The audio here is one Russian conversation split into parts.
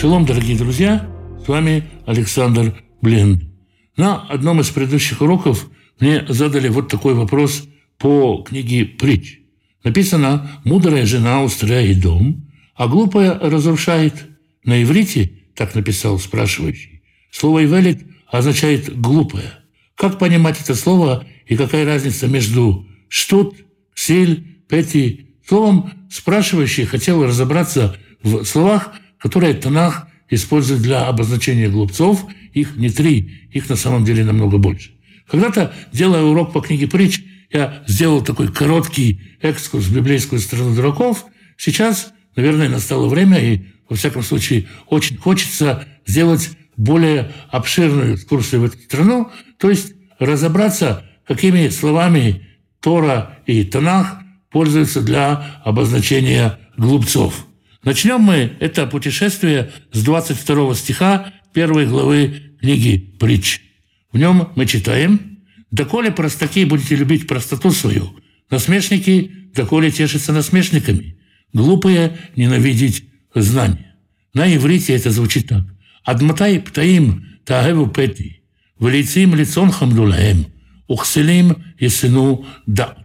Шалом, дорогие друзья! С вами Александр Блин. На одном из предыдущих уроков мне задали вот такой вопрос по книге «Притч». Написано «Мудрая жена устрояет дом, а глупая разрушает». На иврите, так написал спрашивающий, слово «ивелит» означает «глупая». Как понимать это слово и какая разница между «штут», «ксель», «пети»? Словом, спрашивающий хотел разобраться в словах, которые Танах использует для обозначения глупцов. Их не три, их на самом деле намного больше. Когда-то, делая урок по книге «Притч», я сделал такой короткий экскурс в библейскую страну дураков. Сейчас, наверное, настало время, и, во всяком случае, очень хочется сделать более обширную экскурсию в эту страну, то есть разобраться, какими словами Тора и Танах пользуются для обозначения глупцов – Начнем мы это путешествие с 22 стиха первой главы книги «Притч». В нем мы читаем «Доколе простаки будете любить простоту свою, насмешники, доколе тешатся насмешниками, глупые ненавидеть знания». На иврите это звучит так. «Адматай птаим таагеву пети, валицим лицон хамдулаем, ухселим есену дат».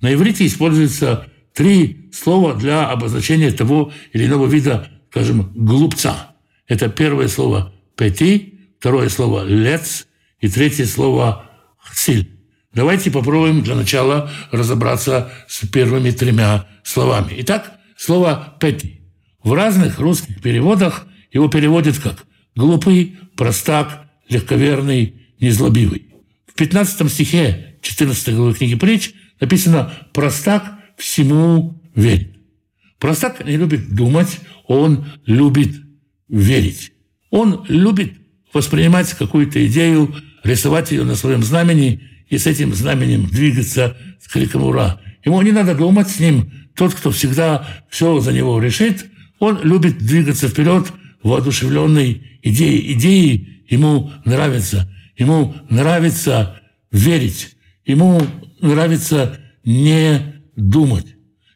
На иврите используется три слова для обозначения того или иного вида, скажем, глупца. Это первое слово «пети», второе слово «лец» и третье слово «хсиль». Давайте попробуем для начала разобраться с первыми тремя словами. Итак, слово «пети». В разных русских переводах его переводят как «глупый», «простак», «легковерный», «незлобивый». В 15 стихе 14 главы книги «Притч» написано «простак всему верит. Простак не любит думать, он любит верить. Он любит воспринимать какую-то идею, рисовать ее на своем знамени и с этим знаменем двигаться с криком «Ура!». Ему не надо думать с ним. Тот, кто всегда все за него решит, он любит двигаться вперед, воодушевленной идеей. Идеи ему нравятся. Ему нравится верить. Ему нравится не думать.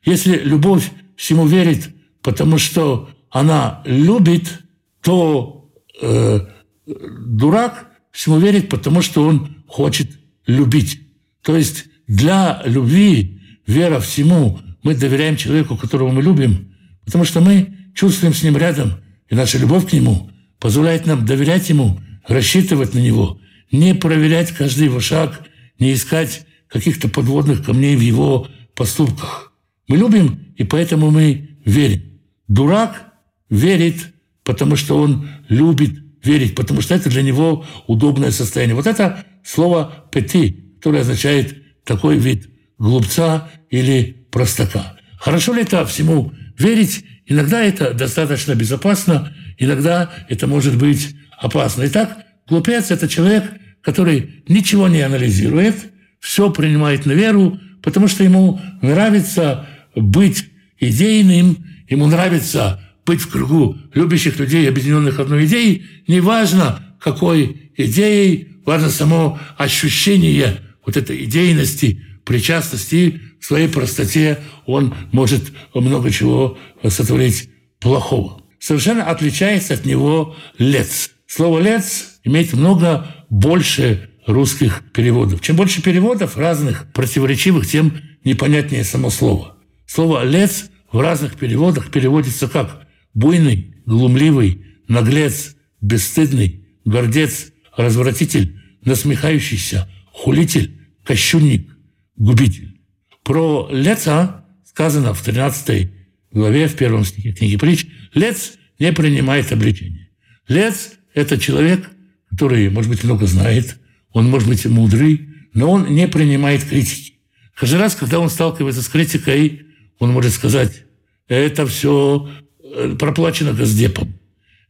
Если любовь всему верит, потому что она любит, то э, дурак всему верит, потому что он хочет любить. То есть для любви, вера всему, мы доверяем человеку, которого мы любим, потому что мы чувствуем с ним рядом, и наша любовь к нему позволяет нам доверять ему, рассчитывать на него, не проверять каждый его шаг, не искать каких-то подводных камней в его поступках. Мы любим, и поэтому мы верим. Дурак верит, потому что он любит верить, потому что это для него удобное состояние. Вот это слово «пети», которое означает такой вид глупца или простака. Хорошо ли это всему верить? Иногда это достаточно безопасно, иногда это может быть опасно. Итак, глупец – это человек, который ничего не анализирует, все принимает на веру, потому что ему нравится быть идейным, ему нравится быть в кругу любящих людей, объединенных одной идеей, неважно, какой идеей, важно само ощущение вот этой идейности, причастности, в своей простоте он может много чего сотворить плохого. Совершенно отличается от него «лец». Слово «лец» имеет много больше русских переводов. Чем больше переводов разных, противоречивых, тем непонятнее само слово. Слово «лец» в разных переводах переводится как «буйный», «глумливый», «наглец», «бесстыдный», «гордец», «развратитель», «насмехающийся», «хулитель», «кощунник», «губитель». Про «леца» сказано в 13 главе, в первом стихе книги притч, «лец» не принимает обличения. Лец – это человек, который, может быть, много знает – он может быть мудрый, но он не принимает критики. Каждый раз, когда он сталкивается с критикой, он может сказать, это все э, проплачено Газдепом,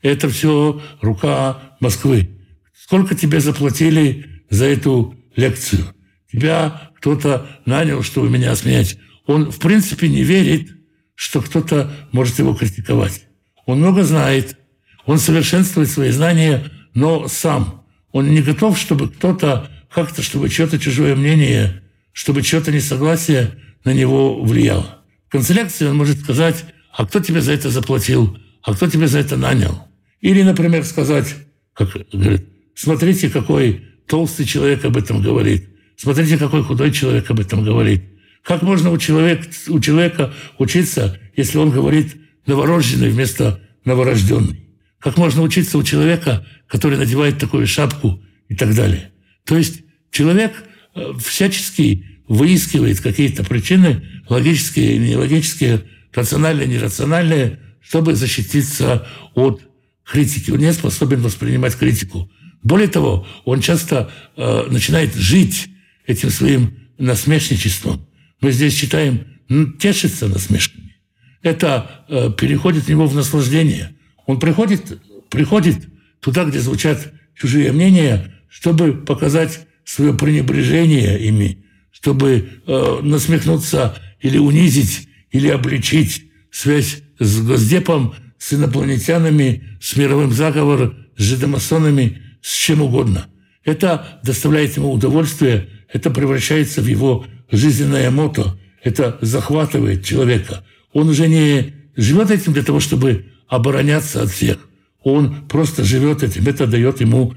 это все рука Москвы. Сколько тебе заплатили за эту лекцию? Тебя кто-то нанял, чтобы меня смеять. Он, в принципе, не верит, что кто-то может его критиковать. Он много знает, он совершенствует свои знания, но сам – он не готов, чтобы кто-то как-то, чтобы чье-то чужое мнение, чтобы чье-то несогласие на него влияло. В конце лекции он может сказать, а кто тебе за это заплатил, а кто тебя за это нанял. Или, например, сказать, как говорит, смотрите, какой толстый человек об этом говорит. Смотрите, какой худой человек об этом говорит. Как можно у человека, у человека учиться, если он говорит новорожденный вместо новорожденный? Как можно учиться у человека, который надевает такую шапку и так далее? То есть человек э, всячески выискивает какие-то причины, логические, нелогические, рациональные, нерациональные, чтобы защититься от критики. Он не способен воспринимать критику. Более того, он часто э, начинает жить этим своим насмешничеством. Мы здесь читаем «тешится насмешками». Это э, переходит в него в наслаждение. Он приходит, приходит туда, где звучат чужие мнения, чтобы показать свое пренебрежение ими, чтобы э, насмехнуться или унизить, или обличить связь с Госдепом, с инопланетянами, с мировым заговором, с жидомасонами, с чем угодно. Это доставляет ему удовольствие, это превращается в его жизненное мото, это захватывает человека. Он уже не живет этим для того, чтобы обороняться от всех. Он просто живет этим, это дает ему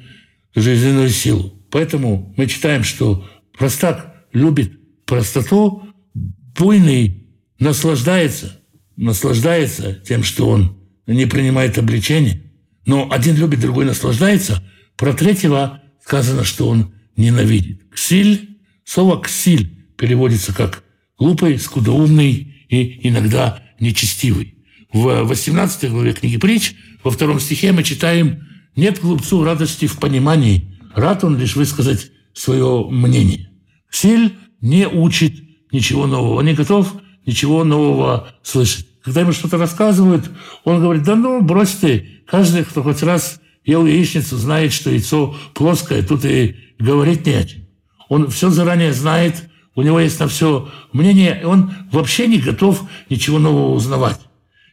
жизненную силу. Поэтому мы читаем, что простак любит простоту, буйный наслаждается, наслаждается тем, что он не принимает обличения. Но один любит, другой наслаждается. Про третьего сказано, что он ненавидит. Ксиль, слово «ксиль» переводится как глупый, скудоумный и иногда нечестивый. В 18 главе книги «Притч» во втором стихе мы читаем «Нет глупцу радости в понимании, рад он лишь высказать свое мнение». Ксиль не учит ничего нового, не готов ничего нового слышать. Когда ему что-то рассказывают, он говорит, да ну, брось ты, каждый, кто хоть раз ел яичницу, знает, что яйцо плоское, тут и говорить не о чем. Он все заранее знает, у него есть на все мнение, он вообще не готов ничего нового узнавать.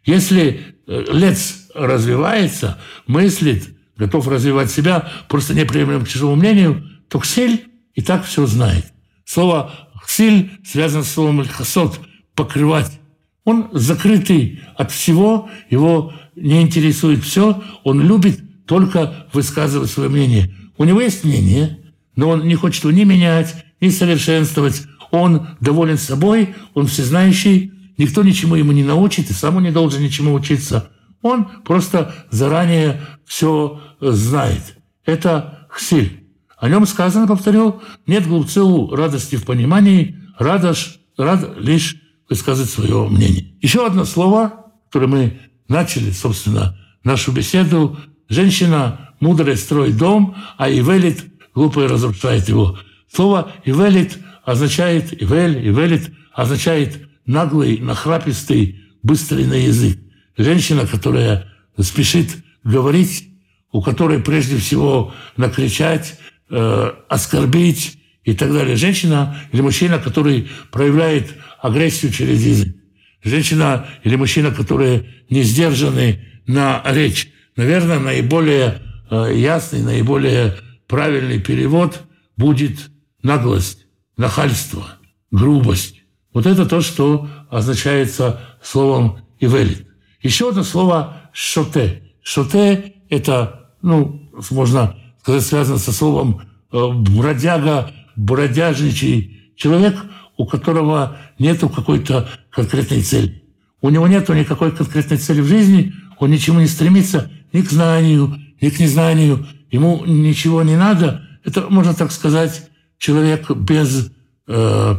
Если э, лец развивается, мыслит, готов развивать себя, просто не приемлем к чужому мнению, то Ксель и так все знает. Слово «хсиль» связано с словом «хасот» – «покрывать». Он закрытый от всего, его не интересует все, он любит только высказывать свое мнение. У него есть мнение, но он не хочет его ни менять, ни совершенствовать. Он доволен собой, он всезнающий, никто ничему ему не научит, и сам он не должен ничему учиться. Он просто заранее все знает. Это хсиль. О нем сказано, повторю, нет глупцу радости в понимании, радош, рад лишь высказать свое мнение. Еще одно слово, которое мы начали, собственно, нашу беседу. Женщина мудрая строит дом, а Ивелит глупая разрушает его. Слово Ивелит означает, Ивель, Ивелит означает наглый, нахрапистый, быстрый на язык. Женщина, которая спешит говорить, у которой прежде всего накричать, э, оскорбить и так далее. Женщина или мужчина, который проявляет агрессию через язык. Женщина или мужчина, которые не сдержаны на речь. Наверное, наиболее э, ясный, наиболее правильный перевод будет наглость, нахальство, грубость. Вот это то, что означается словом «ивелит». Еще одно слово «шоте». «Шоте» – это, ну, можно сказать, связано со словом э, «бродяга», «бродяжничий». Человек, у которого нет какой-то конкретной цели. У него нет никакой конкретной цели в жизни, он ничему не стремится, ни к знанию, ни к незнанию, ему ничего не надо. Это, можно так сказать, человек без, э,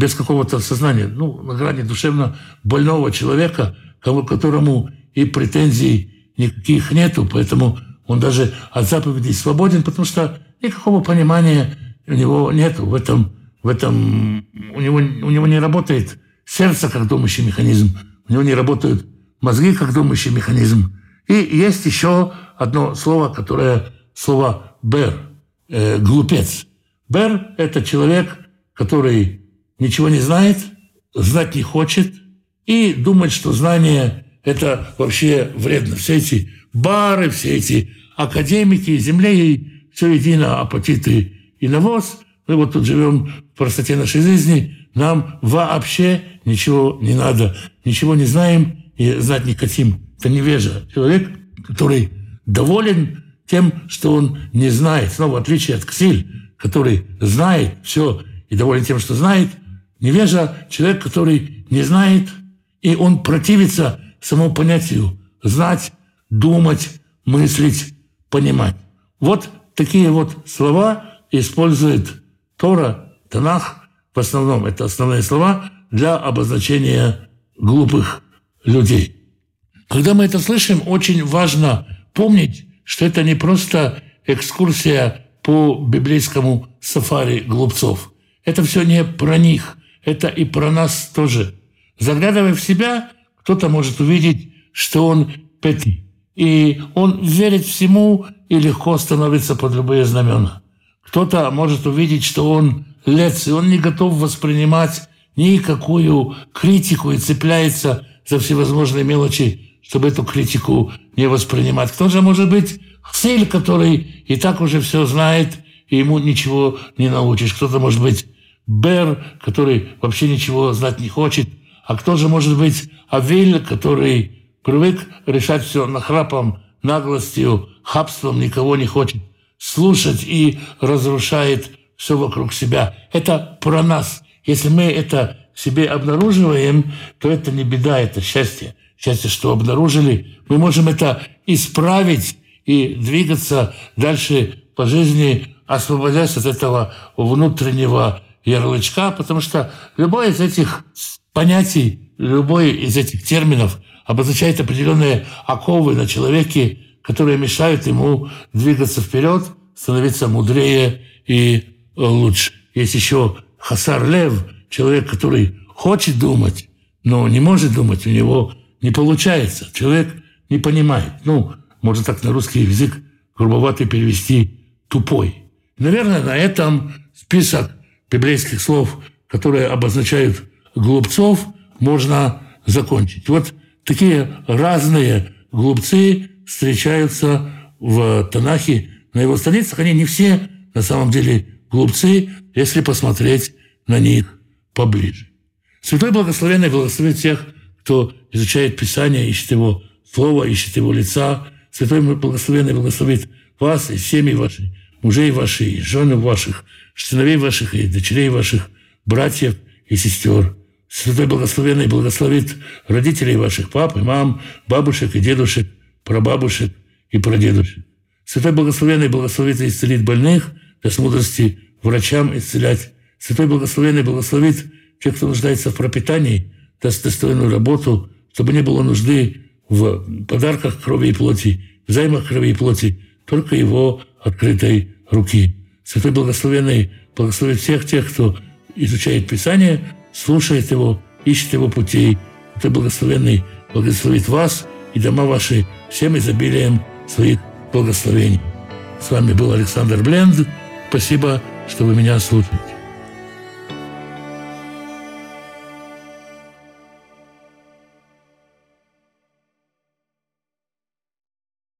без какого-то сознания, ну, на грани душевно больного человека, которому и претензий никаких нету, поэтому он даже от заповедей свободен, потому что никакого понимания у него нету в этом в этом у него, у него не работает сердце как думающий механизм, у него не работают мозги как думающий механизм. И есть еще одно слово, которое слово «бер», э, глупец. Бер – это человек, который ничего не знает, знать не хочет и думает, что знание – это вообще вредно. Все эти бары, все эти академики, земле и все едино, апатиты и навоз – мы вот тут живем в простоте нашей жизни, нам вообще ничего не надо, ничего не знаем и знать не хотим. Это невежа. Человек, который доволен тем, что он не знает. Снова, отличие от Ксиль, который знает все и доволен тем, что знает, невежа – человек, который не знает, и он противится самому понятию знать, думать, мыслить, понимать. Вот такие вот слова использует Тора, Танах, в основном это основные слова для обозначения глупых людей. Когда мы это слышим, очень важно помнить, что это не просто экскурсия по библейскому сафари глупцов. Это все не про них, это и про нас тоже. Заглядывая в себя, кто-то может увидеть, что он пети. И он верит всему и легко становится под любые знамена. Кто-то может увидеть, что он лец, и он не готов воспринимать никакую критику и цепляется за всевозможные мелочи, чтобы эту критику не воспринимать. Кто же может быть Хсель, который и так уже все знает, и ему ничего не научишь. Кто-то может быть Бер, который вообще ничего знать не хочет. А кто же может быть Авель, который привык решать все нахрапом, наглостью, хабством, никого не хочет слушать и разрушает все вокруг себя. Это про нас. Если мы это себе обнаруживаем, то это не беда, это счастье. Счастье, что обнаружили. Мы можем это исправить и двигаться дальше по жизни, освободясь от этого внутреннего ярлычка, потому что любое из этих понятий, любой из этих терминов обозначает определенные оковы на человеке, которые мешают ему двигаться вперед, становиться мудрее и лучше. Есть еще Хасар Лев, человек, который хочет думать, но не может думать, у него не получается. Человек не понимает. Ну, можно так на русский язык грубовато перевести «тупой». Наверное, на этом список библейских слов, которые обозначают глупцов, можно закончить. Вот такие разные глупцы встречаются в Танахе на его страницах. Они не все на самом деле глупцы, если посмотреть на них поближе. Святой Благословенный благословит тех, кто изучает Писание, ищет его слова, ищет его лица. Святой Благословенный благословит вас и семьи ваши, мужей ваши, и жены ваших, сыновей ваших и дочерей ваших, братьев и сестер. Святой Благословенный благословит родителей ваших, пап и мам, бабушек и дедушек, прабабушек и прадедушек. Святой Благословенный благословит и исцелит больных, даст мудрости врачам исцелять. Святой Благословенный благословит тех, кто нуждается в пропитании, даст достойную работу, чтобы не было нужды в подарках крови и плоти, в займах крови и плоти, только его открытой руки. Святой Благословенный благословит всех тех, кто изучает Писание, слушает его, ищет его путей. Святой Благословенный благословит вас и дома ваши всем изобилием своих благословений. С вами был Александр Бленд. Спасибо, что вы меня слушаете.